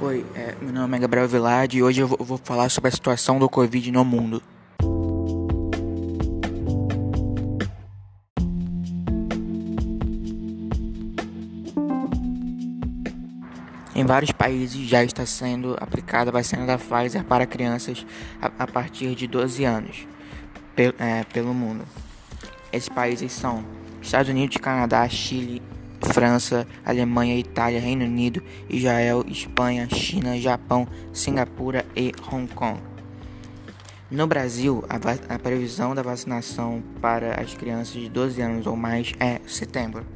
Oi, é, meu nome é Gabriel Vilade e hoje eu vou, vou falar sobre a situação do Covid no mundo. Em vários países já está sendo aplicada a vacina da Pfizer para crianças a, a partir de 12 anos é, pelo mundo. Esses países são Estados Unidos, Canadá, Chile, França, Alemanha, Itália, Reino Unido, Israel, Espanha, China, Japão, Singapura e Hong Kong. No Brasil, a, a previsão da vacinação para as crianças de 12 anos ou mais é setembro.